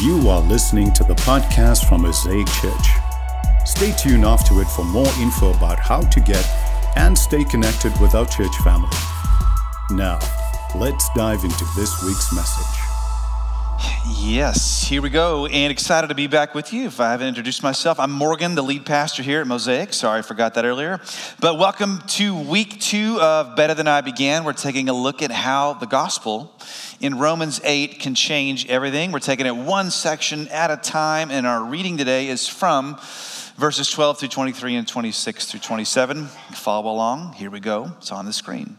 You are listening to the podcast from Mosaic Church. Stay tuned after it for more info about how to get and stay connected with our church family. Now, let's dive into this week's message. Yes, here we go. And excited to be back with you. If I haven't introduced myself, I'm Morgan, the lead pastor here at Mosaic. Sorry, I forgot that earlier. But welcome to week two of Better Than I Began. We're taking a look at how the gospel in Romans 8 can change everything. We're taking it one section at a time, and our reading today is from verses 12 through 23 and 26 through 27. Follow along. Here we go. It's on the screen.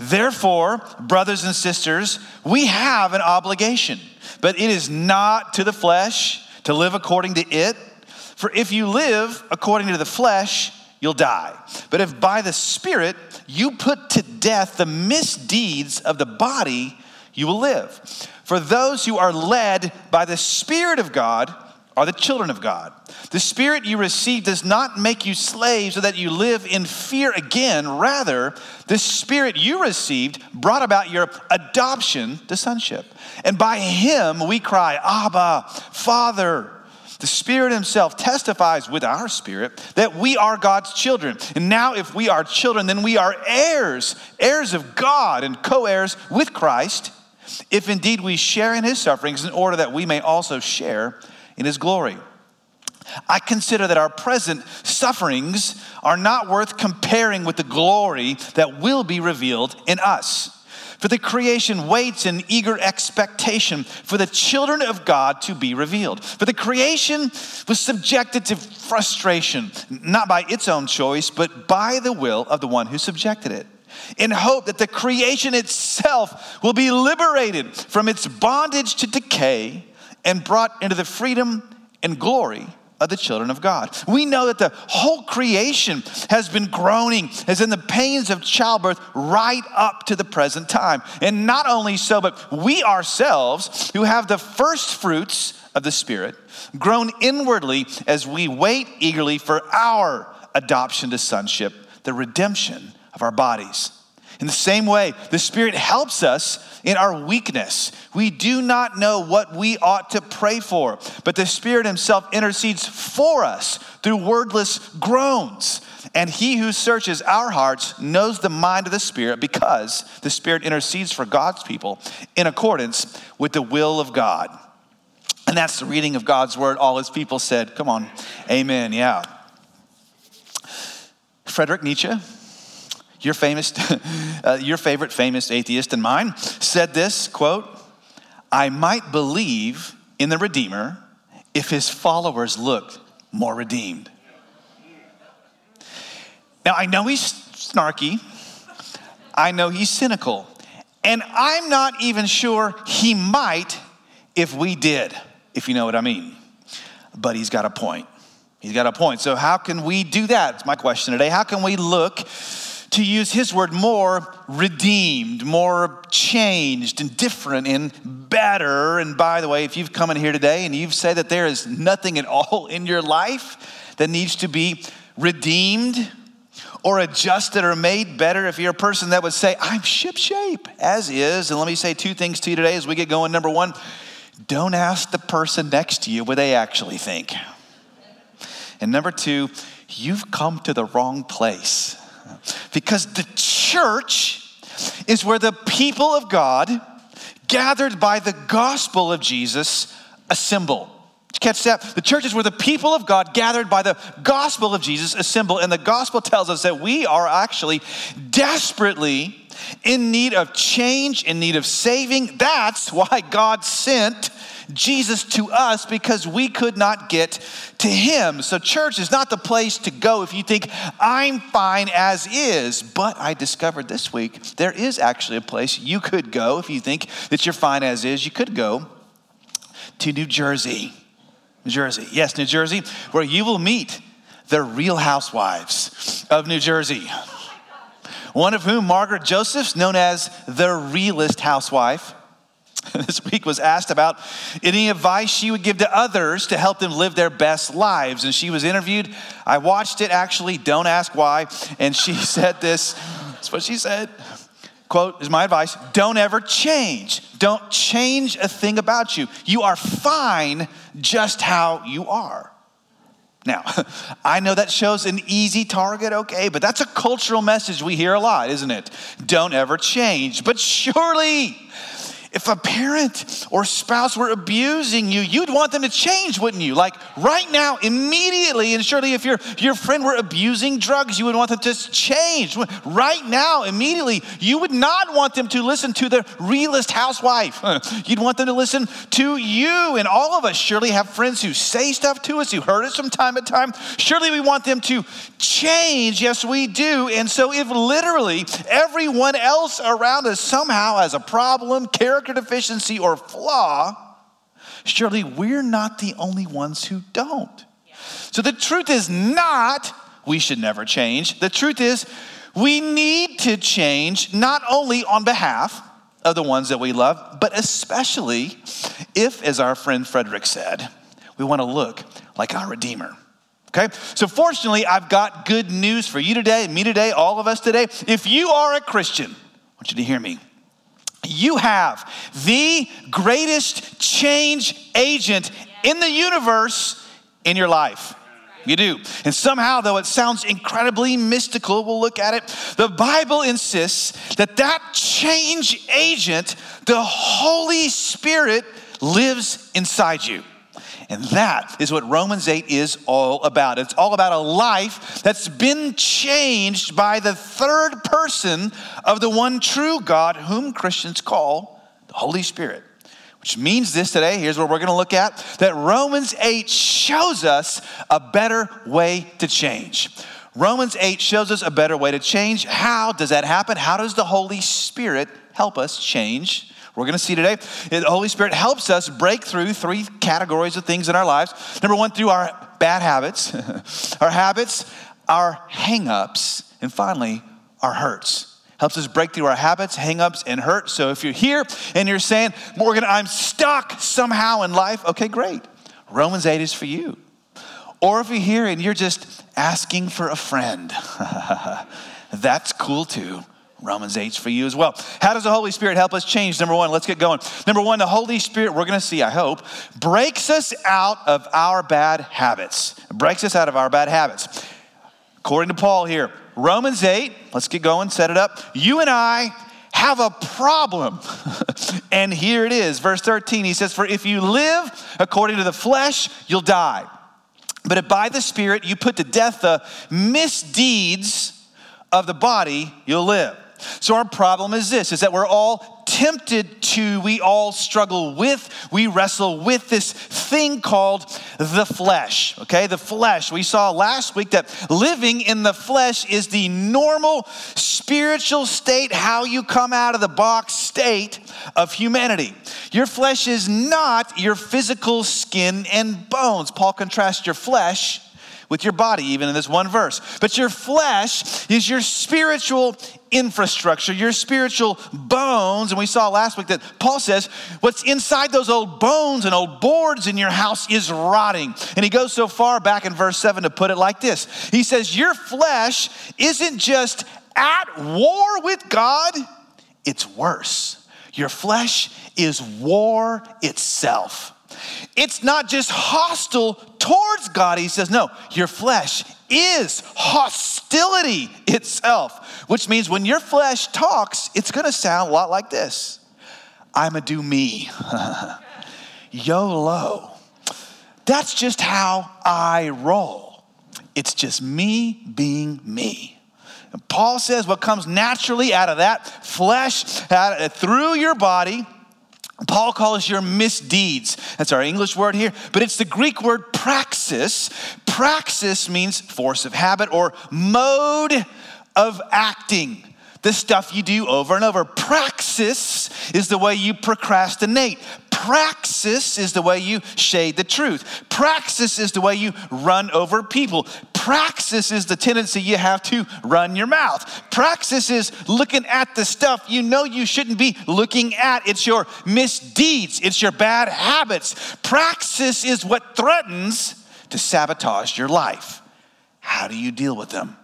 Therefore, brothers and sisters, we have an obligation, but it is not to the flesh to live according to it. For if you live according to the flesh, you'll die. But if by the Spirit you put to death the misdeeds of the body, you will live. For those who are led by the Spirit of God, are the children of God. The spirit you received does not make you slaves so that you live in fear again. Rather, the spirit you received brought about your adoption to sonship. And by him we cry, Abba, Father. The Spirit Himself testifies with our spirit that we are God's children. And now, if we are children, then we are heirs, heirs of God, and co heirs with Christ, if indeed we share in His sufferings, in order that we may also share in his glory. I consider that our present sufferings are not worth comparing with the glory that will be revealed in us. For the creation waits in eager expectation for the children of God to be revealed. For the creation was subjected to frustration, not by its own choice, but by the will of the one who subjected it, in hope that the creation itself will be liberated from its bondage to decay and brought into the freedom and glory of the children of God. We know that the whole creation has been groaning as in the pains of childbirth right up to the present time. And not only so, but we ourselves who have the first fruits of the Spirit groan inwardly as we wait eagerly for our adoption to sonship, the redemption of our bodies. In the same way, the Spirit helps us in our weakness. We do not know what we ought to pray for, but the Spirit Himself intercedes for us through wordless groans. And He who searches our hearts knows the mind of the Spirit because the Spirit intercedes for God's people in accordance with the will of God. And that's the reading of God's word. All His people said, Come on, amen. Yeah. Frederick Nietzsche your famous, uh, your favorite famous atheist and mine, said this quote, I might believe in the Redeemer if his followers looked more redeemed. Now, I know he's snarky, I know he's cynical, and I'm not even sure he might if we did, if you know what I mean. But he's got a point. He's got a point. So, how can we do that? It's my question today. How can we look to use his word, more redeemed, more changed and different and better. And by the way, if you've come in here today and you've said that there is nothing at all in your life that needs to be redeemed or adjusted or made better, if you're a person that would say, I'm ship shape as is, and let me say two things to you today as we get going. Number one, don't ask the person next to you what they actually think. And number two, you've come to the wrong place. Because the church is where the people of God, gathered by the gospel of Jesus, assemble. Catch that? The church is where the people of God, gathered by the gospel of Jesus, assemble. And the gospel tells us that we are actually desperately in need of change, in need of saving. That's why God sent Jesus to us because we could not get to him. So, church is not the place to go if you think, I'm fine as is. But I discovered this week there is actually a place you could go if you think that you're fine as is. You could go to New Jersey. New Jersey. Yes, New Jersey, where you will meet the real housewives of New Jersey. One of whom, Margaret Josephs, known as the realest housewife. this week was asked about any advice she would give to others to help them live their best lives. And she was interviewed. I watched it actually, don't ask why. And she said this that's what she said quote is my advice don't ever change. Don't change a thing about you. You are fine just how you are. Now, I know that shows an easy target, okay, but that's a cultural message we hear a lot, isn't it? Don't ever change. But surely, if a parent or spouse were abusing you, you'd want them to change, wouldn't you? Like right now, immediately. And surely, if your, your friend were abusing drugs, you would want them to change. Right now, immediately, you would not want them to listen to the realist housewife. You'd want them to listen to you. And all of us surely have friends who say stuff to us, who hurt us from time to time. Surely we want them to change. Yes, we do. And so, if literally everyone else around us somehow has a problem, character, character deficiency or flaw, surely we're not the only ones who don't. So the truth is not we should never change. The truth is we need to change not only on behalf of the ones that we love, but especially if, as our friend Frederick said, we want to look like our Redeemer. Okay? So, fortunately, I've got good news for you today, me today, all of us today. If you are a Christian, I want you to hear me you have the greatest change agent in the universe in your life. You do. And somehow, though it sounds incredibly mystical, we'll look at it. The Bible insists that that change agent, the Holy Spirit, lives inside you. And that is what Romans 8 is all about. It's all about a life that's been changed by the third person of the one true God, whom Christians call the Holy Spirit. Which means this today, here's what we're gonna look at that Romans 8 shows us a better way to change. Romans 8 shows us a better way to change. How does that happen? How does the Holy Spirit help us change we're going to see today the Holy Spirit helps us break through three categories of things in our lives. Number one, through our bad habits, our habits, our hangups, and finally, our hurts. Helps us break through our habits, hangups, and hurts. So if you're here and you're saying, Morgan, I'm stuck somehow in life, okay, great. Romans 8 is for you. Or if you're here and you're just asking for a friend, that's cool too. Romans 8 for you as well. How does the Holy Spirit help us change? Number one, let's get going. Number one, the Holy Spirit, we're going to see, I hope, breaks us out of our bad habits. Breaks us out of our bad habits. According to Paul here, Romans 8, let's get going, set it up. You and I have a problem. and here it is, verse 13. He says, For if you live according to the flesh, you'll die. But if by the Spirit you put to death the misdeeds of the body, you'll live. So our problem is this is that we're all tempted to, we all struggle with, we wrestle with this thing called the flesh. Okay, the flesh. We saw last week that living in the flesh is the normal spiritual state, how you come out of the box state of humanity. Your flesh is not your physical skin and bones. Paul contrasts your flesh with your body, even in this one verse. But your flesh is your spiritual infrastructure, your spiritual bones. And we saw last week that Paul says what's inside those old bones and old boards in your house is rotting. And he goes so far back in verse 7 to put it like this He says, Your flesh isn't just at war with God, it's worse. Your flesh is war itself. It's not just hostile towards God. He says, no, your flesh is hostility itself, which means when your flesh talks, it's going to sound a lot like this I'm a do me. YOLO. That's just how I roll. It's just me being me. And Paul says what comes naturally out of that flesh, out, of, through your body, Paul calls your misdeeds. That's our English word here, but it's the Greek word praxis. Praxis means force of habit or mode of acting. The stuff you do over and over. Praxis is the way you procrastinate. Praxis is the way you shade the truth. Praxis is the way you run over people. Praxis is the tendency you have to run your mouth. Praxis is looking at the stuff you know you shouldn't be looking at. It's your misdeeds, it's your bad habits. Praxis is what threatens to sabotage your life. How do you deal with them?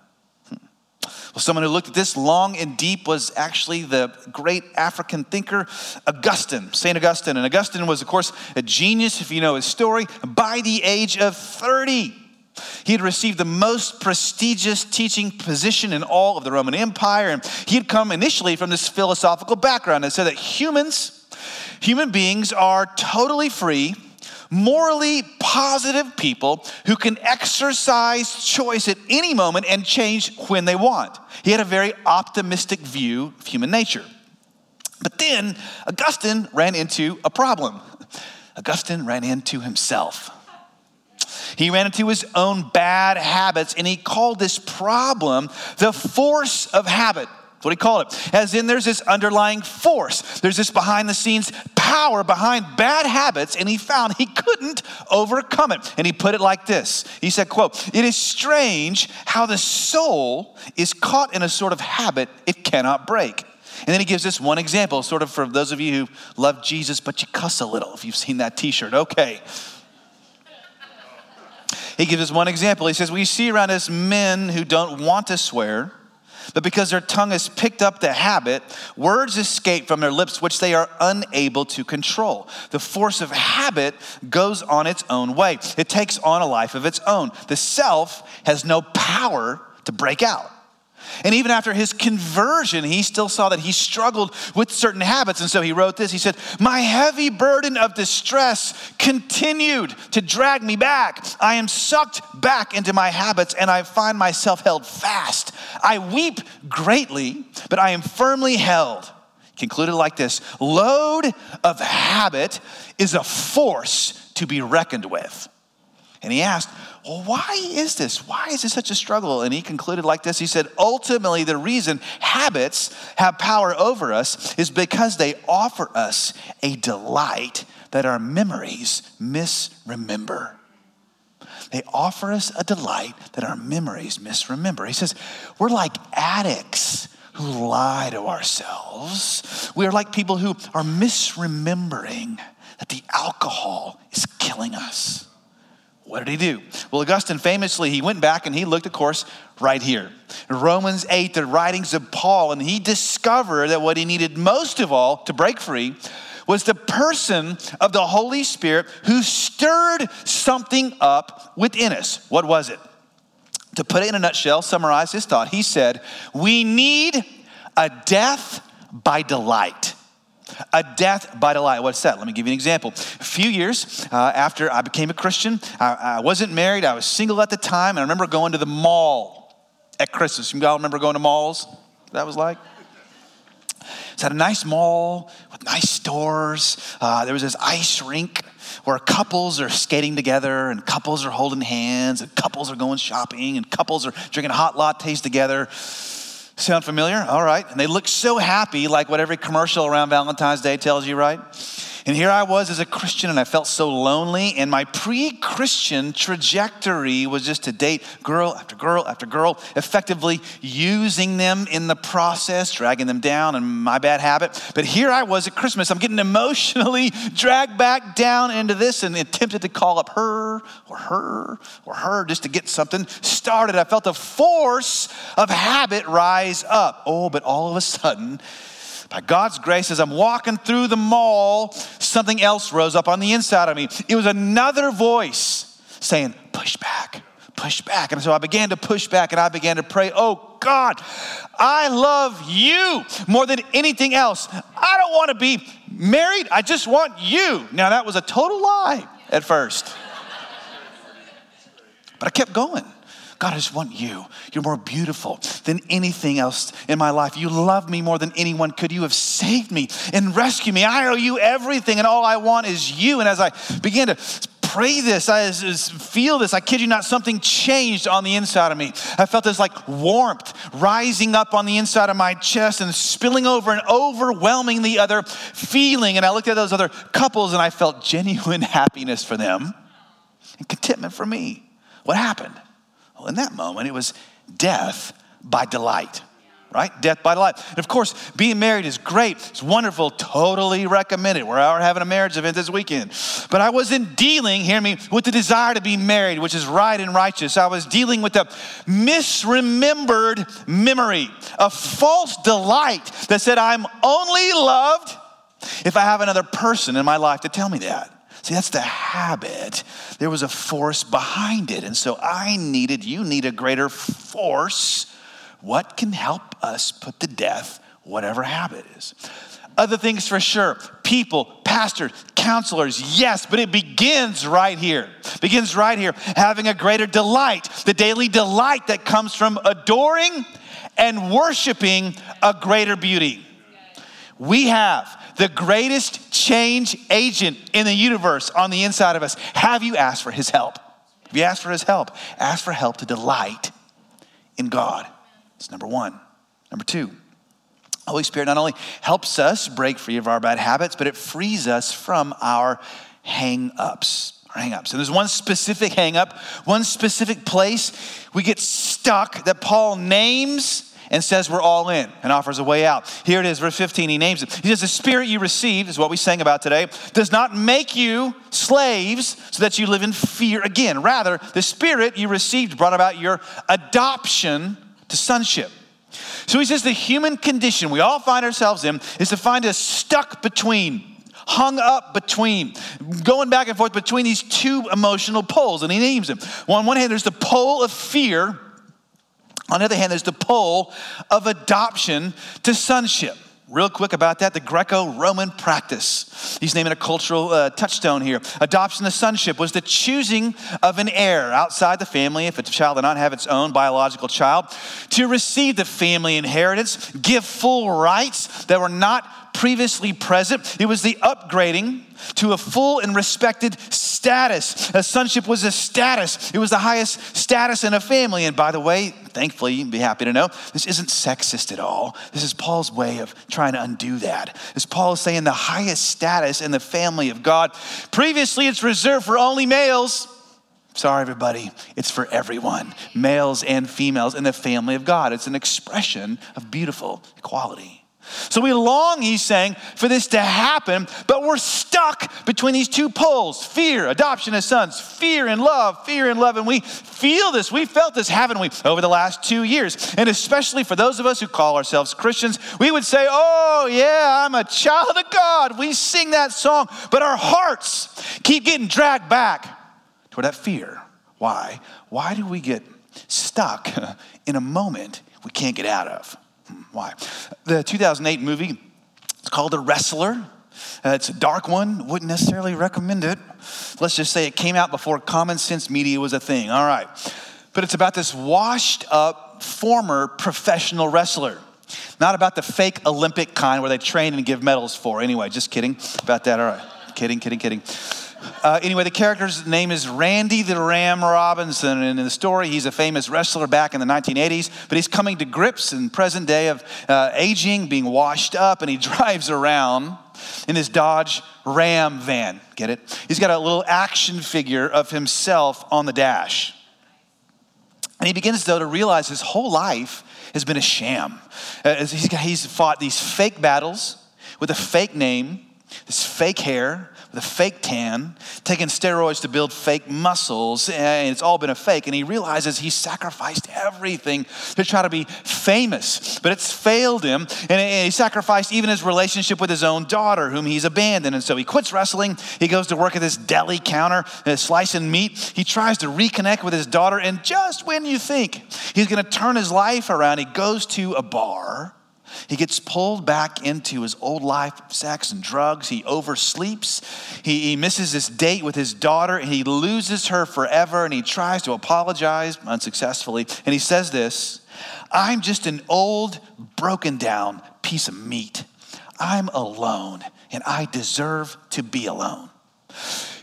Well, someone who looked at this long and deep was actually the great African thinker Augustine, St. Augustine. And Augustine was, of course, a genius, if you know his story, by the age of 30. He had received the most prestigious teaching position in all of the Roman Empire, and he had come initially from this philosophical background and said that humans, human beings, are totally free morally positive people who can exercise choice at any moment and change when they want. He had a very optimistic view of human nature. But then Augustine ran into a problem. Augustine ran into himself. He ran into his own bad habits and he called this problem the force of habit. What he called it. As in, there's this underlying force. There's this behind the scenes power behind bad habits, and he found he couldn't overcome it. And he put it like this He said, quote, It is strange how the soul is caught in a sort of habit it cannot break. And then he gives this one example, sort of for those of you who love Jesus, but you cuss a little, if you've seen that t shirt. Okay. He gives us one example. He says, We see around us men who don't want to swear but because their tongue has picked up the habit, words escape from their lips which they are unable to control. The force of habit goes on its own way, it takes on a life of its own. The self has no power to break out. And even after his conversion, he still saw that he struggled with certain habits. And so he wrote this He said, My heavy burden of distress continued to drag me back. I am sucked back into my habits and I find myself held fast. I weep greatly, but I am firmly held. Concluded like this Load of habit is a force to be reckoned with. And he asked, well, why is this? Why is this such a struggle? And he concluded like this He said, ultimately, the reason habits have power over us is because they offer us a delight that our memories misremember. They offer us a delight that our memories misremember. He says, we're like addicts who lie to ourselves. We are like people who are misremembering that the alcohol is killing us. What did he do? Well, Augustine famously, he went back and he looked, of course, right here. Romans 8, the writings of Paul, and he discovered that what he needed most of all to break free was the person of the Holy Spirit who stirred something up within us. What was it? To put it in a nutshell, summarize his thought, he said, We need a death by delight. A death by delight. What's that? Let me give you an example. A few years uh, after I became a Christian, I, I, wasn't married, I was single at the time, and I remember going to the mall at Christmas. You all remember going to malls? That was like? It's at a nice mall with nice stores. Uh, there was this ice rink where couples are skating together, and couples are holding hands, and couples are going shopping, and couples are drinking hot lattes together. Sound familiar? All right. And they look so happy, like what every commercial around Valentine's Day tells you, right? And here I was as a Christian, and I felt so lonely. And my pre Christian trajectory was just to date girl after girl after girl, effectively using them in the process, dragging them down, and my bad habit. But here I was at Christmas. I'm getting emotionally dragged back down into this and attempted to call up her or her or her just to get something started. I felt the force of habit rise up. Oh, but all of a sudden, by God's grace, as I'm walking through the mall, something else rose up on the inside of me. It was another voice saying, Push back, push back. And so I began to push back and I began to pray, Oh God, I love you more than anything else. I don't want to be married, I just want you. Now, that was a total lie at first. But I kept going. God, I just want you. You're more beautiful than anything else in my life. You love me more than anyone could. You have saved me and rescued me. I owe you everything, and all I want is you. And as I began to pray this, I feel this, I kid you not, something changed on the inside of me. I felt this like warmth rising up on the inside of my chest and spilling over and overwhelming the other feeling. And I looked at those other couples and I felt genuine happiness for them and contentment for me. What happened? In that moment, it was death by delight right? Death by life. And of course, being married is great. It's wonderful. Totally recommended. We're having a marriage event this weekend. But I wasn't dealing, hear me, with the desire to be married, which is right and righteous. I was dealing with a misremembered memory, a false delight that said, I'm only loved if I have another person in my life to tell me that. See, that's the habit. There was a force behind it. And so I needed, you need a greater force what can help us put to death whatever habit is? Other things for sure people, pastors, counselors, yes, but it begins right here. Begins right here. Having a greater delight, the daily delight that comes from adoring and worshiping a greater beauty. We have the greatest change agent in the universe on the inside of us. Have you asked for his help? Have you asked for his help? Ask for help to delight in God. It's number one. Number two, Holy Spirit not only helps us break free of our bad habits, but it frees us from our hang ups. Hang ups. And there's one specific hang up, one specific place we get stuck that Paul names and says we're all in and offers a way out. Here it is, verse 15, he names it. He says, The spirit you received, is what we sang about today, does not make you slaves so that you live in fear again. Rather, the spirit you received brought about your adoption to sonship. So he says the human condition we all find ourselves in is to find us stuck between, hung up between, going back and forth between these two emotional poles, and he names them. Well, on one hand, there's the pole of fear. On the other hand, there's the pole of adoption to sonship. Real quick about that, the Greco Roman practice. He's naming a cultural uh, touchstone here. Adoption to sonship was the choosing of an heir outside the family, if a child did not have its own biological child, to receive the family inheritance, give full rights that were not previously present. It was the upgrading to a full and respected status. A sonship was a status, it was the highest status in a family. And by the way, thankfully, you'd be happy to know, this isn't sexist at all. This is Paul's way of trying to undo that. As Paul is saying, the highest status in the family of God. Previously, it's reserved for only males. Sorry, everybody, it's for everyone, males and females in the family of God. It's an expression of beautiful equality. So we long, he's saying, for this to happen, but we're stuck between these two poles fear, adoption as sons, fear and love, fear and love. And we feel this, we felt this, haven't we, over the last two years? And especially for those of us who call ourselves Christians, we would say, Oh, yeah, I'm a child of God. We sing that song, but our hearts keep getting dragged back toward that fear. Why? Why do we get stuck in a moment we can't get out of? Why? The 2008 movie, it's called The Wrestler. Uh, it's a dark one, wouldn't necessarily recommend it. Let's just say it came out before common sense media was a thing. All right. But it's about this washed up former professional wrestler. Not about the fake Olympic kind where they train and give medals for. Anyway, just kidding about that. All right. Kidding, kidding, kidding. Uh, anyway, the character's name is Randy the Ram Robinson. And in the story, he's a famous wrestler back in the 1980s, but he's coming to grips in present day of uh, aging, being washed up, and he drives around in his Dodge Ram van. Get it? He's got a little action figure of himself on the dash. And he begins, though, to realize his whole life has been a sham. Uh, he's fought these fake battles with a fake name, this fake hair, the fake tan, taking steroids to build fake muscles, and it's all been a fake. And he realizes he sacrificed everything to try to be famous, but it's failed him. And he sacrificed even his relationship with his own daughter, whom he's abandoned. And so he quits wrestling. He goes to work at this deli counter, uh, slicing meat. He tries to reconnect with his daughter. And just when you think he's going to turn his life around, he goes to a bar he gets pulled back into his old life of sex and drugs. He oversleeps. He, he misses his date with his daughter and he loses her forever and he tries to apologize unsuccessfully. And he says this I'm just an old, broken down piece of meat. I'm alone and I deserve to be alone.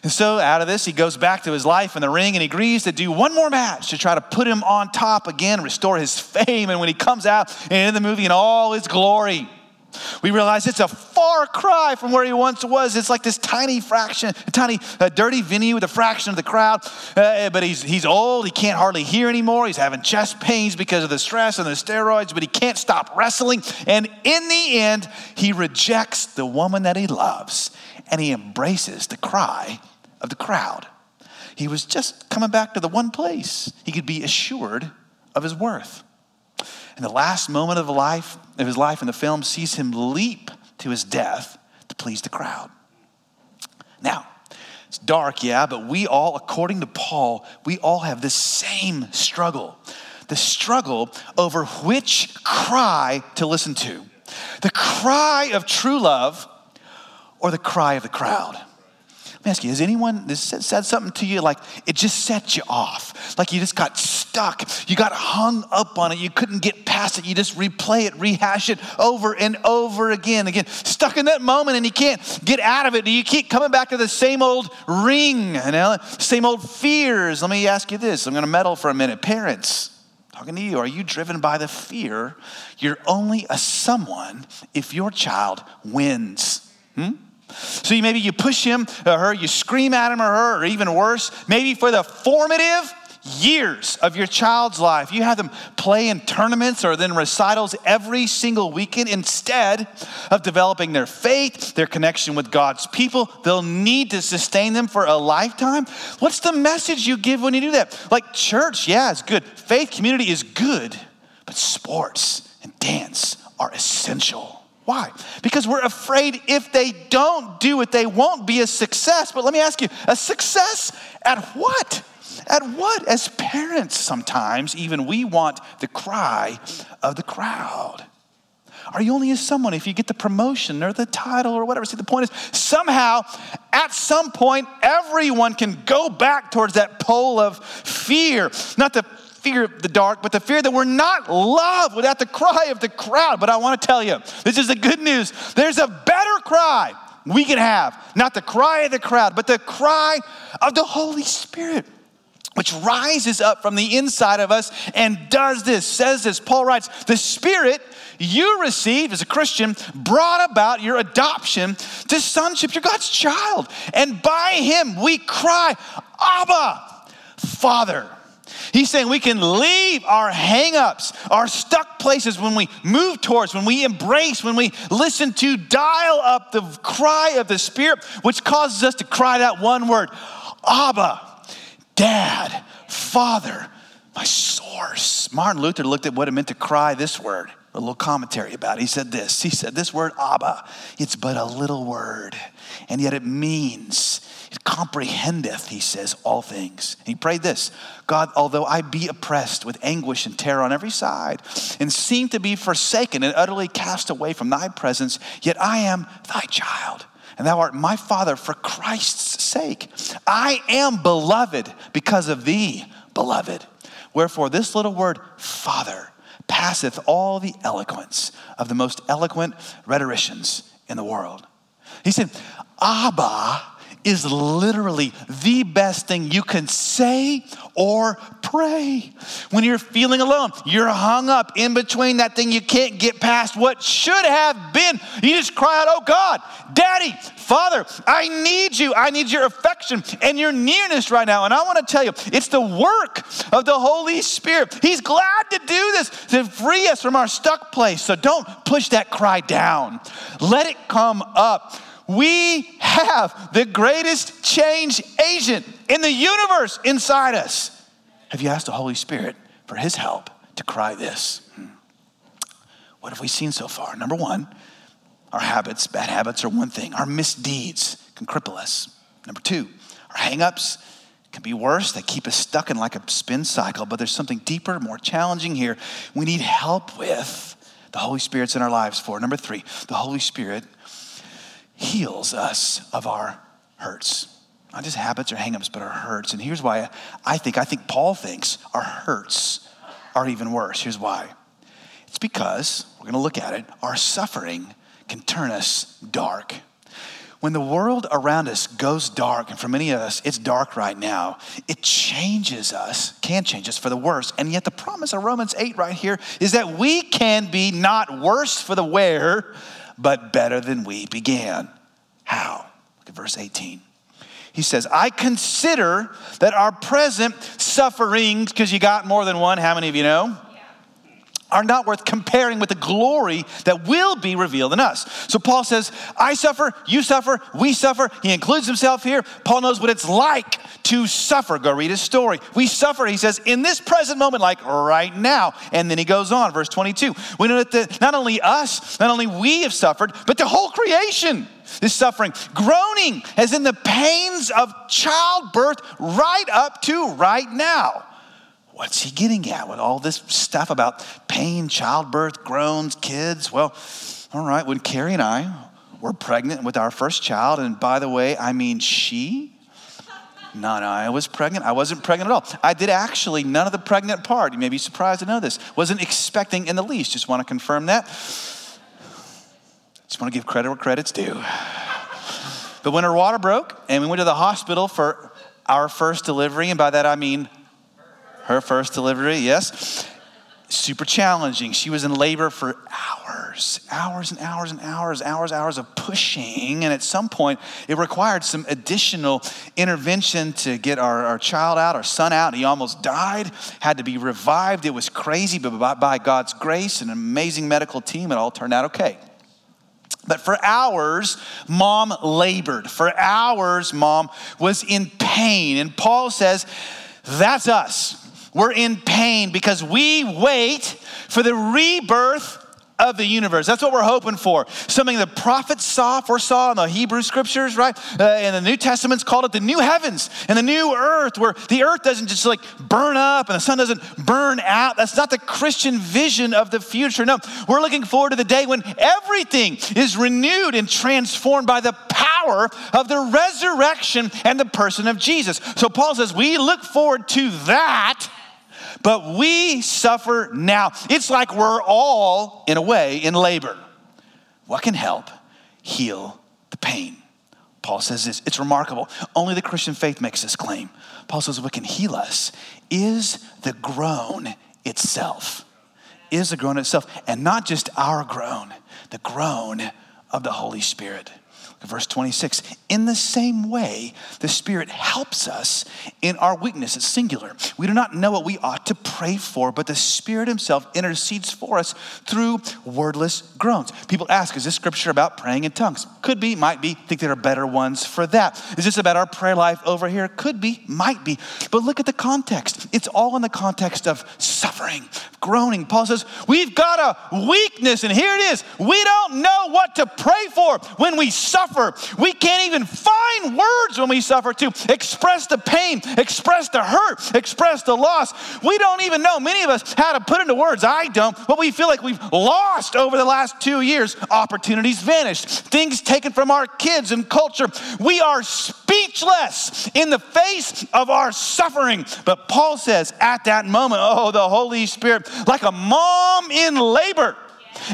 And so, out of this, he goes back to his life in the ring and he agrees to do one more match to try to put him on top again, restore his fame. And when he comes out and in the movie in all his glory, We realize it's a far cry from where he once was. It's like this tiny fraction, a tiny, uh, dirty Vinny with a fraction of the crowd. Uh, but he's, he's old. He can't hardly hear anymore. He's having chest pains because of the stress and the steroids, but he can't stop wrestling. And in the end, he rejects the woman that he loves and he embraces the cry of the crowd. He was just coming back to the one place he could be assured of his worth. And the last moment of life of his life in the film sees him leap to his death to please the crowd. Now, it's dark, yeah, but we all, according to Paul, we all have this same struggle. The struggle over which cry to listen to. The cry of true love or the cry of the crowd. Let me ask you, has anyone this said something to you like it just set you off? Like you just got stuck. You got hung up on it. You couldn't get past it. You just replay it, rehash it over and over again. Again, stuck in that moment and you can't get out of it. You keep coming back to the same old ring, you know, same old fears. Let me ask you this. I'm going to meddle for a minute. Parents, talking to you, are you driven by the fear you're only a someone if your child wins? Hmm? So you, maybe you push him or her, you scream at him or her, or even worse, maybe for the formative years of your child's life. You have them play in tournaments or then recitals every single weekend instead of developing their faith, their connection with God's people. They'll need to sustain them for a lifetime. What's the message you give when you do that? Like church, yeah, it's good. Faith community is good, but sports and dance are essential. Why? Because we're afraid if they don't do it, they won't be a success. But let me ask you a success at what? At what? As parents, sometimes even we want the cry of the crowd. Are you only as someone if you get the promotion or the title or whatever? See, the point is somehow, at some point, everyone can go back towards that pole of fear. Not the fear of the dark, but the fear that we're not loved without the cry of the crowd. But I want to tell you, this is the good news. There's a better cry we can have. Not the cry of the crowd, but the cry of the Holy Spirit which rises up from the inside of us and does this, says this. Paul writes, The Spirit you received as a Christian brought about your adoption to sonship. You're God's child. And by Him we cry, Abba, Father. He's saying we can leave our hangups, our stuck places when we move towards, when we embrace, when we listen to dial up the cry of the Spirit, which causes us to cry that one word Abba, Dad, Father, my source. Martin Luther looked at what it meant to cry this word, a little commentary about it. He said this He said, This word, Abba, it's but a little word, and yet it means comprehendeth, he says, all things. He prayed this God, although I be oppressed with anguish and terror on every side, and seem to be forsaken and utterly cast away from thy presence, yet I am thy child. And thou art my father for Christ's sake. I am beloved because of thee, beloved. Wherefore, this little word, Father, passeth all the eloquence of the most eloquent rhetoricians in the world. He said, Abba is literally the best thing you can say or pray. When you're feeling alone, you're hung up in between that thing you can't get past what should have been. You just cry out, Oh God, Daddy, Father, I need you. I need your affection and your nearness right now. And I want to tell you, it's the work of the Holy Spirit. He's glad to do this to free us from our stuck place. So don't push that cry down, let it come up. We have the greatest change agent in the universe inside us. Have you asked the Holy Spirit for his help to cry this? Hmm. What have we seen so far? Number one, our habits, bad habits are one thing. Our misdeeds can cripple us. Number two, our hangups can be worse. They keep us stuck in like a spin cycle, but there's something deeper, more challenging here we need help with. The Holy Spirit's in our lives for. Number three, the Holy Spirit heals us of our hurts. Not just habits or hangups, but our hurts. And here's why I think, I think Paul thinks our hurts are even worse. Here's why. It's because, we're to look at it, our suffering can turn us dark. When the world around us goes dark, and for many of us, it's dark right now, it changes us, can change us for the worse. And yet, the promise of Romans 8 right here is that we can be not worse for the wear, but better than we began. How? Look at verse 18. He says, I consider that our present sufferings, because you got more than one, how many of you know? Are not worth comparing with the glory that will be revealed in us. So Paul says, I suffer, you suffer, we suffer. He includes himself here. Paul knows what it's like to suffer. Go read his story. We suffer, he says, in this present moment, like right now. And then he goes on, verse 22. We know that the, not only us, not only we have suffered, but the whole creation is suffering, groaning as in the pains of childbirth right up to right now. What's he getting at with all this stuff about pain, childbirth, groans, kids? Well, all right, when Carrie and I were pregnant with our first child, and by the way, I mean she, no, no, I was pregnant. I wasn't pregnant at all. I did actually none of the pregnant part. You may be surprised to know this. Wasn't expecting in the least. Just want to confirm that. Just want to give credit where credit's due. But when her water broke and we went to the hospital for our first delivery, and by that I mean her first delivery, yes. Super challenging. She was in labor for hours, hours and hours and hours, hours, hours of pushing. And at some point, it required some additional intervention to get our, our child out, our son out. He almost died, had to be revived. It was crazy, but by, by God's grace and an amazing medical team, it all turned out okay. But for hours, mom labored. For hours, mom was in pain. And Paul says, that's us. We're in pain because we wait for the rebirth of the universe. That's what we're hoping for. Something the prophets saw, foresaw in the Hebrew scriptures, right? Uh, in the New Testament's called it the new heavens and the new earth, where the earth doesn't just like burn up and the sun doesn't burn out. That's not the Christian vision of the future. No, we're looking forward to the day when everything is renewed and transformed by the power of the resurrection and the person of Jesus. So Paul says, we look forward to that but we suffer now. It's like we're all, in a way, in labor. What can help heal the pain? Paul says this, it's remarkable. Only the Christian faith makes this claim. Paul says, what can heal us is the groan itself. Is the groan itself. And not just our groan, the groan of the Holy Spirit. Verse 26 In the same way, the Spirit helps us in our weakness. It's singular. We do not know what we ought to pray for, but the Spirit Himself intercedes for us through wordless groans. People ask, Is this scripture about praying in tongues? Could be, might be. Think there are better ones for that. Is this about our prayer life over here? Could be, might be. But look at the context. It's all in the context of suffering, groaning. Paul says, We've got a weakness, and here it is. We don't know what to pray for when we suffer suffer. We can't even find words when we suffer to express the pain, express the hurt, express the loss. We don't even know, many of us, how to put into words. I don't, but we feel like we've lost over the last two years. Opportunities vanished, things taken from our kids and culture. We are speechless in the face of our suffering. But Paul says at that moment, oh, the Holy Spirit, like a mom in labor,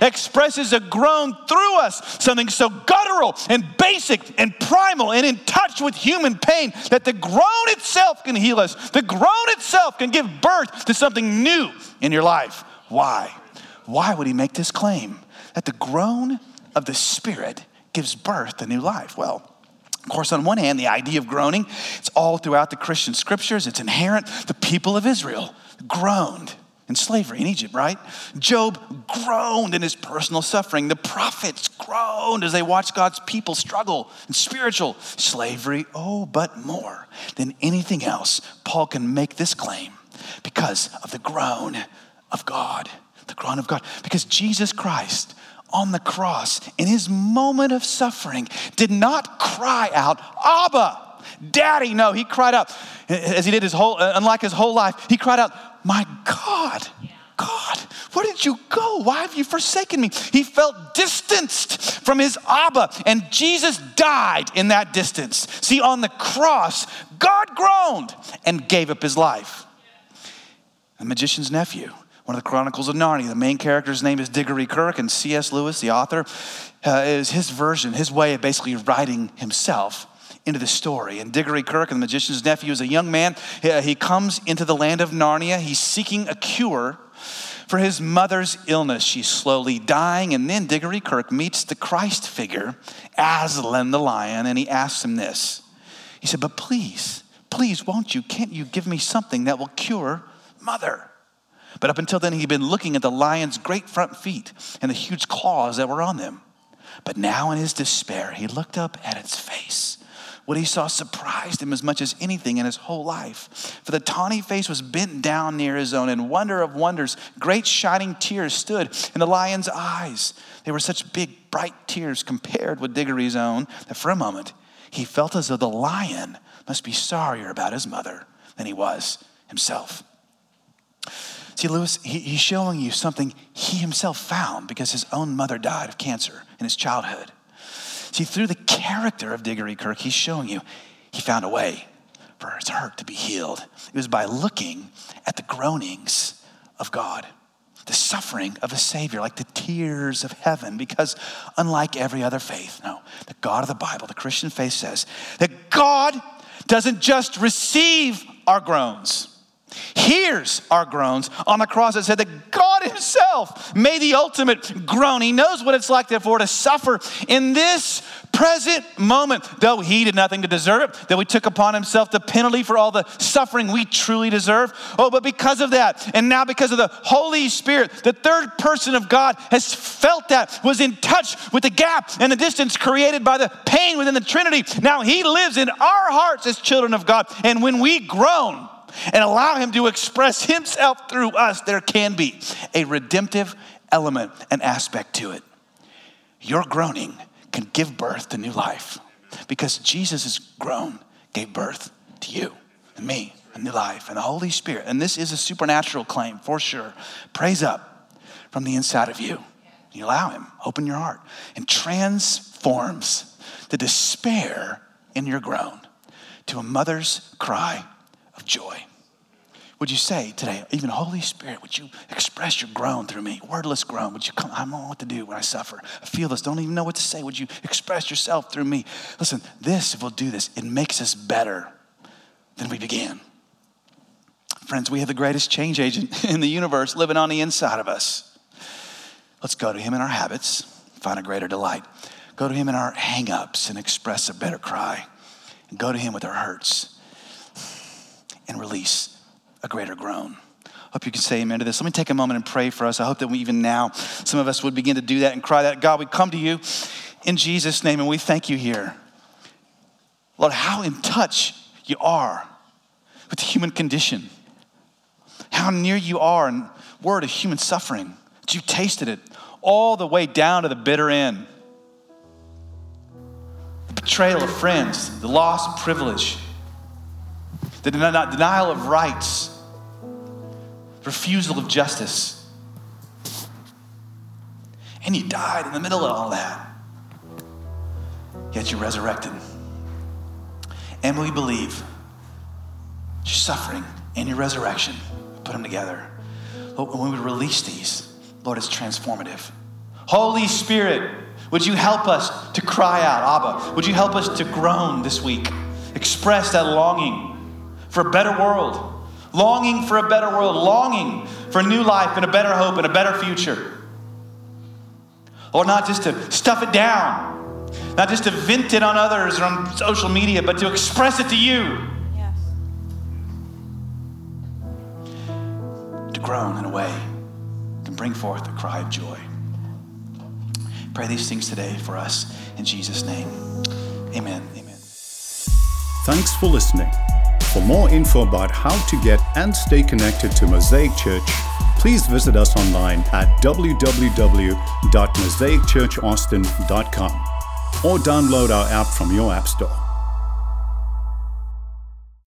expresses a groan through us, something so guttural and basic and primal and in touch with human pain that the groan itself can heal us. The groan itself can give birth to something new in your life. Why? Why would he make this claim? That the groan of the Spirit gives birth to new life. Well, of course, on one hand, the idea of groaning, it's all throughout the Christian scriptures, it's inherent. The people of Israel groaned in slavery in Egypt, right? Job groaned in his personal suffering. The prophets groaned as they watched God's people struggle in spiritual slavery. Oh, but more than anything else, Paul can make this claim because of the groan of God. The groan of God. Because Jesus Christ on the cross, in his moment of suffering, did not cry out, Abba, Daddy. No, he cried out, as he did his whole, unlike his whole life, he cried out, my God, God, where did you go? Why have you forsaken me? He felt distanced from his Abba, and Jesus died in that distance. See, on the cross, God groaned and gave up his life. The magician's nephew, one of the Chronicles of Narnia, the main character's name is Digory Kirke, and C.S. Lewis, the author, uh, is his version, his way of basically writing himself into the story. And Digory Kirke, the magician's nephew, is a young man. Uh, he comes into the land of Narnia. He's seeking a cure for his mother's illness. She's slowly dying, and then Digory Kirke meets the Christ figure, Aslan the lion, and he asks him this. He said, But please, please, won't you? Can't you give me something that will cure mother? But up until then, he'd been looking at the lion's great front feet and the huge claws that were on them. But now, in his despair, he looked up at its face. What he saw surprised him as much as anything in his whole life. For the tawny face was bent down near his own, and wonder of wonders, great shining tears stood in the lion's eyes. They were such big, bright tears compared with Digory's own that for a moment he felt as though the lion must be sorrier about his mother than he was himself. See, Lewis, he, he's showing you something he himself found because his own mother died of cancer in his childhood. See, through the character of Digory Kirke, he's showing you he found a way for his hurt to be healed. It was by looking at the groanings of God, the suffering of a Savior, like the tears of heaven, because unlike every other faith, no, the God of the Bible, the Christian faith says that God doesn't just receive our groans hears our groans on the cross it said that God Himself made the ultimate groan. He knows what it's like, therefore, to suffer in this present moment, though He did nothing to deserve it, that He took upon Himself the penalty for all the suffering we truly deserve. Oh, but because of that, and now because of the Holy Spirit, the third person of God has felt that, was in touch with the gap and the distance created by the pain within the Trinity. Now He lives in our hearts as children of God, and when we groan, and allow Him to express Himself through us, there can be a redemptive element and aspect to it. Your groaning can give birth to new life because Jesus' groan gave birth to you and me, a new life, and the Holy Spirit. And this is a supernatural claim for sure. Praise up from the inside of you. You allow Him, open your heart, and transforms the despair in your groan to a mother's cry joy. Would you say today, even Holy Spirit, would you express your groan through me? Wordless groan. Would you come? I don't know what to do when I suffer. I feel this, don't even know what to say. Would you express yourself through me? Listen, this, if we'll do this, it makes us better than we began. Friends, we have the greatest change agent in the universe living on the inside of us. Let's go to him in our habits, find a greater delight. Go to him in our hang-ups and express a better cry. And go to him with our hurts and release a greater groan. Hope you can say amen to this. Let me take a moment and pray for us. I hope that we even now, some of us would begin to do that and cry that. God, we come to you in Jesus' name and we thank you here. Lord, how in touch you are with the human condition. How near you are in word of human suffering. That you tasted it all the way down to the bitter end. The betrayal of friends, the loss of privilege, the denial of rights, refusal of justice. And you died in the middle of all that. Yet you resurrected. And we believe your suffering and your resurrection, put them together. Lord, when we release these, Lord, it's transformative. Holy Spirit, would you help us to cry out, Abba? Would you help us to groan this week? Express that longing for a better world, longing for a better world, longing for new life and a better hope and a better future. Or not just to stuff it down, not just to vent it on others or on social media, but to express it to you. Yes. To groan in a way can bring forth a cry of joy. Pray these things today for us in Jesus' name. Amen. Amen. Thanks for listening. For more info about how to get and stay connected to Mosaic Church, please visit us online at www.mosaicchurchaustin.com or download our app from your App Store.